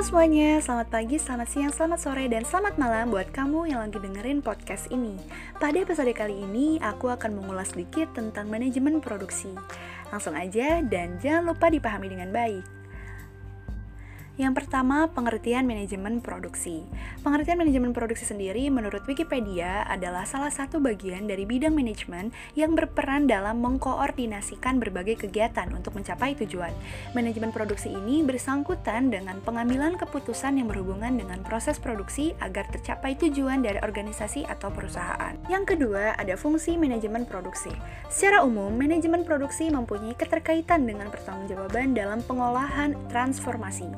Halo semuanya, selamat pagi, selamat siang, selamat sore, dan selamat malam buat kamu yang lagi dengerin podcast ini. Pada episode kali ini, aku akan mengulas sedikit tentang manajemen produksi. Langsung aja, dan jangan lupa dipahami dengan baik. Yang pertama, pengertian manajemen produksi. Pengertian manajemen produksi sendiri menurut Wikipedia adalah salah satu bagian dari bidang manajemen yang berperan dalam mengkoordinasikan berbagai kegiatan untuk mencapai tujuan. Manajemen produksi ini bersangkutan dengan pengambilan keputusan yang berhubungan dengan proses produksi agar tercapai tujuan dari organisasi atau perusahaan. Yang kedua, ada fungsi manajemen produksi. Secara umum, manajemen produksi mempunyai keterkaitan dengan pertanggungjawaban dalam pengolahan transformasi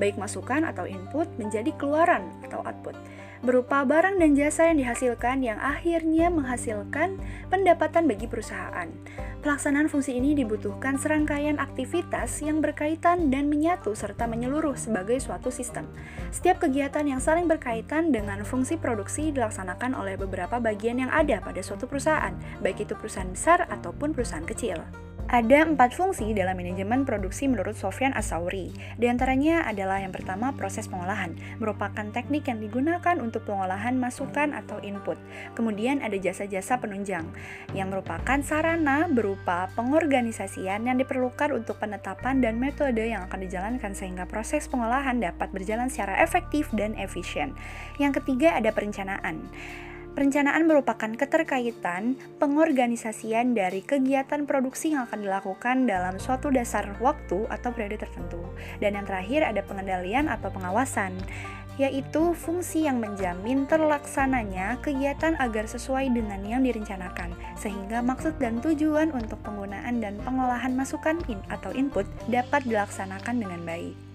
baik masukan atau input menjadi keluaran atau output, berupa barang dan jasa yang dihasilkan yang akhirnya menghasilkan pendapatan bagi perusahaan. Pelaksanaan fungsi ini dibutuhkan serangkaian aktivitas yang berkaitan dan menyatu serta menyeluruh sebagai suatu sistem. Setiap kegiatan yang saling berkaitan dengan fungsi produksi dilaksanakan oleh beberapa bagian yang ada pada suatu perusahaan, baik itu perusahaan besar ataupun perusahaan kecil. Ada empat fungsi dalam manajemen produksi menurut Sofyan Asauri. Di antaranya adalah yang pertama proses pengolahan, merupakan teknik yang digunakan untuk pengolahan masukan atau input. Kemudian ada jasa-jasa penunjang, yang merupakan sarana berupa pengorganisasian yang diperlukan untuk penetapan dan metode yang akan dijalankan sehingga proses pengolahan dapat berjalan secara efektif dan efisien. Yang ketiga ada perencanaan. Perencanaan merupakan keterkaitan pengorganisasian dari kegiatan produksi yang akan dilakukan dalam suatu dasar waktu atau periode tertentu. Dan yang terakhir ada pengendalian atau pengawasan, yaitu fungsi yang menjamin terlaksananya kegiatan agar sesuai dengan yang direncanakan, sehingga maksud dan tujuan untuk penggunaan dan pengolahan masukan in atau input dapat dilaksanakan dengan baik.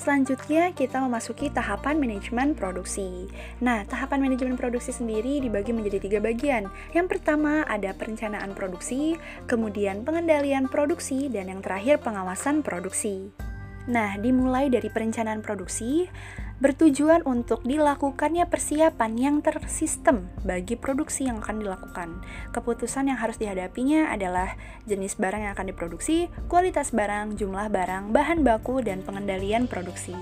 Selanjutnya, kita memasuki tahapan manajemen produksi. Nah, tahapan manajemen produksi sendiri dibagi menjadi tiga bagian. Yang pertama ada perencanaan produksi, kemudian pengendalian produksi, dan yang terakhir pengawasan produksi. Nah, dimulai dari perencanaan produksi, bertujuan untuk dilakukannya persiapan yang tersistem bagi produksi yang akan dilakukan. Keputusan yang harus dihadapinya adalah jenis barang yang akan diproduksi, kualitas barang, jumlah barang, bahan baku, dan pengendalian produksi.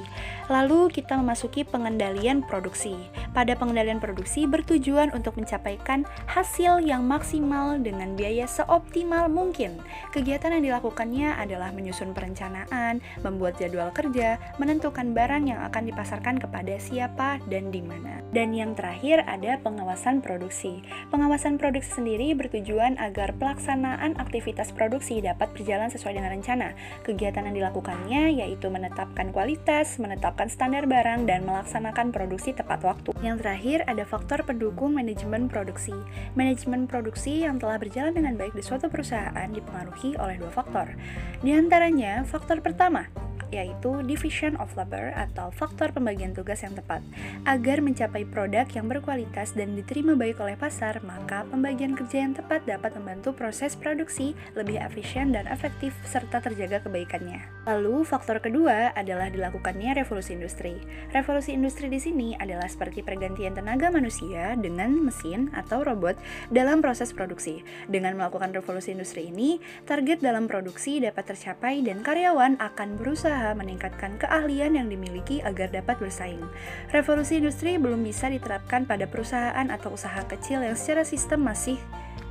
Lalu kita memasuki pengendalian produksi. Pada pengendalian produksi bertujuan untuk mencapaikan hasil yang maksimal dengan biaya seoptimal mungkin. Kegiatan yang dilakukannya adalah menyusun perencanaan, membuat jadwal kerja, menentukan barang yang akan dipasarkan kepada siapa dan di mana. Dan yang terakhir ada pengawasan produksi. Pengawasan produksi sendiri bertujuan agar pelaksanaan aktivitas produksi dapat berjalan sesuai dengan rencana. Kegiatan yang dilakukannya yaitu menetapkan kualitas, menetapkan standar barang, dan melaksanakan produksi tepat waktu. Yang terakhir ada faktor pendukung manajemen produksi. Manajemen produksi yang telah berjalan dengan baik di suatu perusahaan dipengaruhi oleh dua faktor. Di antaranya, faktor pertama, yaitu division of labor atau faktor pembagian tugas yang tepat. Agar mencapai produk yang berkualitas dan diterima baik oleh pasar, maka pembagian kerja yang tepat dapat membantu proses produksi lebih efisien dan efektif serta terjaga kebaikannya. Lalu, faktor kedua adalah dilakukannya revolusi industri. Revolusi industri di sini adalah seperti pergantian tenaga manusia dengan mesin atau robot dalam proses produksi. Dengan melakukan revolusi industri ini, target dalam produksi dapat tercapai dan karyawan akan berusaha berusaha meningkatkan keahlian yang dimiliki agar dapat bersaing. Revolusi industri belum bisa diterapkan pada perusahaan atau usaha kecil yang secara sistem masih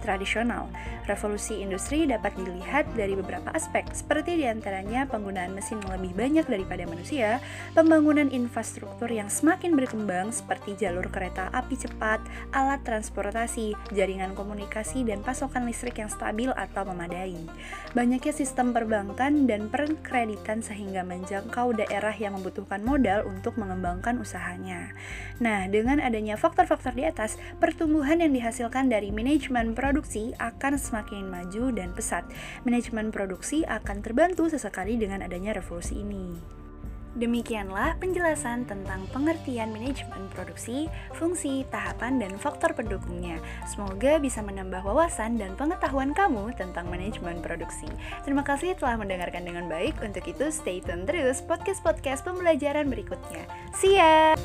tradisional. Revolusi industri dapat dilihat dari beberapa aspek, seperti di antaranya penggunaan mesin yang lebih banyak daripada manusia, pembangunan infrastruktur yang semakin berkembang seperti jalur kereta api cepat, alat transportasi, jaringan komunikasi, dan pasokan listrik yang stabil atau memadai. Banyaknya sistem perbankan dan perkreditan sehingga menjangkau daerah yang membutuhkan modal untuk mengembangkan usahanya. Nah, dengan adanya faktor-faktor di atas, pertumbuhan yang dihasilkan dari manajemen produksi akan semakin maju dan pesat. Manajemen produksi akan terbantu sesekali dengan adanya revolusi ini. Demikianlah penjelasan tentang pengertian manajemen produksi, fungsi, tahapan, dan faktor pendukungnya. Semoga bisa menambah wawasan dan pengetahuan kamu tentang manajemen produksi. Terima kasih telah mendengarkan dengan baik. Untuk itu, stay tune terus podcast-podcast pembelajaran berikutnya. See ya!